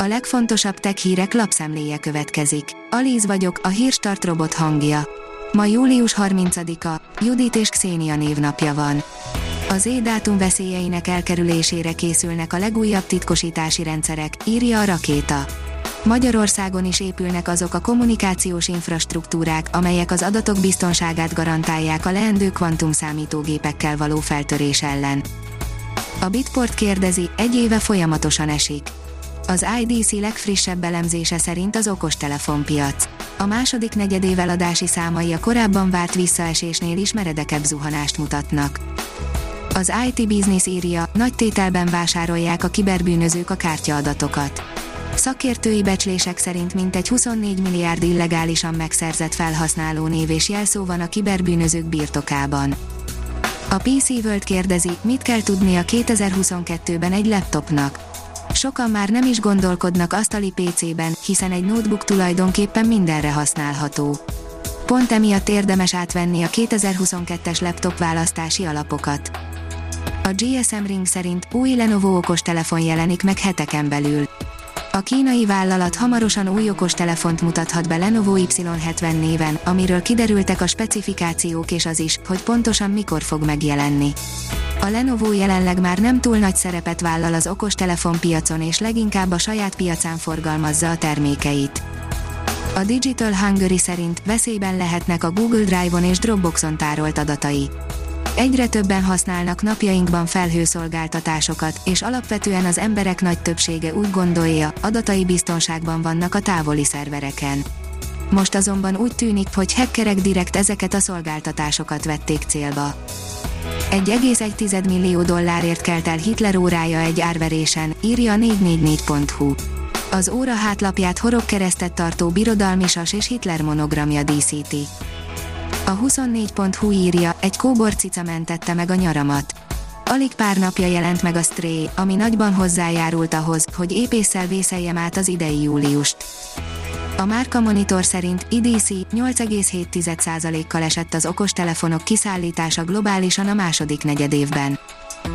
A legfontosabb tech hírek lapszemléje következik. Alíz vagyok, a hírstart robot hangja. Ma július 30-a, Judit és Xénia névnapja van. Az édátum veszélyeinek elkerülésére készülnek a legújabb titkosítási rendszerek, írja a rakéta. Magyarországon is épülnek azok a kommunikációs infrastruktúrák, amelyek az adatok biztonságát garantálják a leendő kvantumszámítógépekkel való feltörés ellen. A Bitport kérdezi, egy éve folyamatosan esik. Az IDC legfrissebb elemzése szerint az okostelefonpiac. A második negyedév eladási számai a korábban várt visszaesésnél is meredekebb zuhanást mutatnak. Az IT Business írja, nagy tételben vásárolják a kiberbűnözők a kártyaadatokat. Szakértői becslések szerint mintegy 24 milliárd illegálisan megszerzett felhasználó név és jelszó van a kiberbűnözők birtokában. A PC World kérdezi, mit kell tudnia 2022-ben egy laptopnak. Sokan már nem is gondolkodnak asztali PC-ben, hiszen egy notebook tulajdonképpen mindenre használható. Pont emiatt érdemes átvenni a 2022-es laptop választási alapokat. A GSM Ring szerint új Lenovo okostelefon jelenik meg heteken belül. A kínai vállalat hamarosan új okostelefont mutathat be Lenovo Y70 néven, amiről kiderültek a specifikációk és az is, hogy pontosan mikor fog megjelenni. A Lenovo jelenleg már nem túl nagy szerepet vállal az okostelefon piacon és leginkább a saját piacán forgalmazza a termékeit. A Digital Hungary szerint veszélyben lehetnek a Google Drive-on és Dropboxon tárolt adatai. Egyre többen használnak napjainkban felhőszolgáltatásokat, és alapvetően az emberek nagy többsége úgy gondolja, adatai biztonságban vannak a távoli szervereken. Most azonban úgy tűnik, hogy hackerek direkt ezeket a szolgáltatásokat vették célba. 1,1 millió dollárért kelt el Hitler órája egy árverésen, írja a 444.hu. Az óra hátlapját horogkeresztet tartó birodalmisas és Hitler monogramja díszíti. A 24.hu írja, egy kóbor cica mentette meg a nyaramat. Alig pár napja jelent meg a Stray, ami nagyban hozzájárult ahhoz, hogy épésszel vészeljem át az idei júliust. A Márka Monitor szerint IDC 8,7%-kal esett az okostelefonok kiszállítása globálisan a második negyedévben.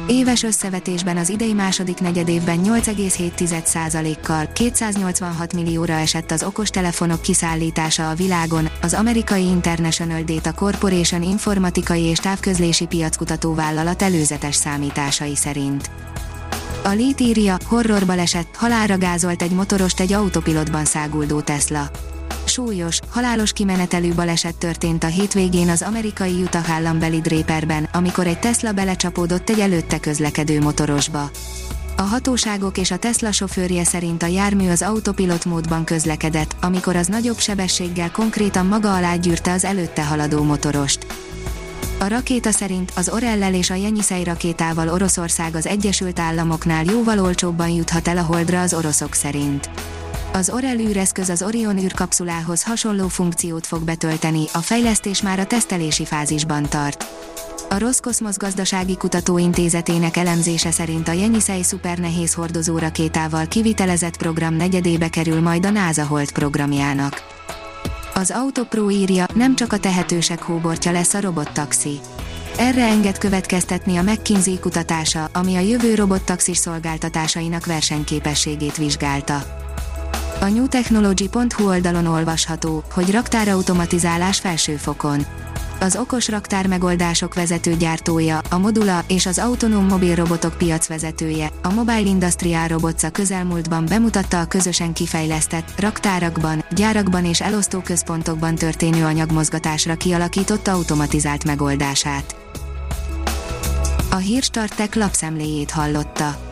Éves összevetésben az idei második negyedévben 8,7%-kal 286 millióra esett az okostelefonok kiszállítása a világon, az amerikai International Data Corporation informatikai és távközlési piackutató vállalat előzetes számításai szerint. A Lét írja, horrorba esett, halálra gázolt egy motorost egy autopilotban száguldó Tesla. Súlyos, halálos kimenetelű baleset történt a hétvégén az amerikai Utah állambeli Draperben, amikor egy Tesla belecsapódott egy előtte közlekedő motorosba. A hatóságok és a Tesla sofőrje szerint a jármű az autopilot módban közlekedett, amikor az nagyobb sebességgel konkrétan maga alá gyűrte az előtte haladó motorost. A rakéta szerint az Orellel és a Jenyiszej rakétával Oroszország az Egyesült Államoknál jóval olcsóbban juthat el a Holdra az oroszok szerint. Az Orel űreszköz az Orion űrkapszulához hasonló funkciót fog betölteni, a fejlesztés már a tesztelési fázisban tart. A Roszkoszmosz gazdasági kutatóintézetének elemzése szerint a Jenyiszej szupernehéz hordozó rakétával kivitelezett program negyedébe kerül majd a NASA Hold programjának. Az Autopro írja, nem csak a tehetősek hóbortja lesz a robottaxi. Erre enged következtetni a McKinsey kutatása, ami a jövő robottaxis szolgáltatásainak versenyképességét vizsgálta. A newtechnology.hu oldalon olvasható, hogy raktárautomatizálás felsőfokon. Az okos raktár megoldások vezető gyártója, a Modula és az autonóm mobil robotok piacvezetője, a Mobile Industrial Robots a közelmúltban bemutatta a közösen kifejlesztett, raktárakban, gyárakban és elosztóközpontokban történő anyagmozgatásra kialakított automatizált megoldását. A Hírstartek lapszemléjét hallotta.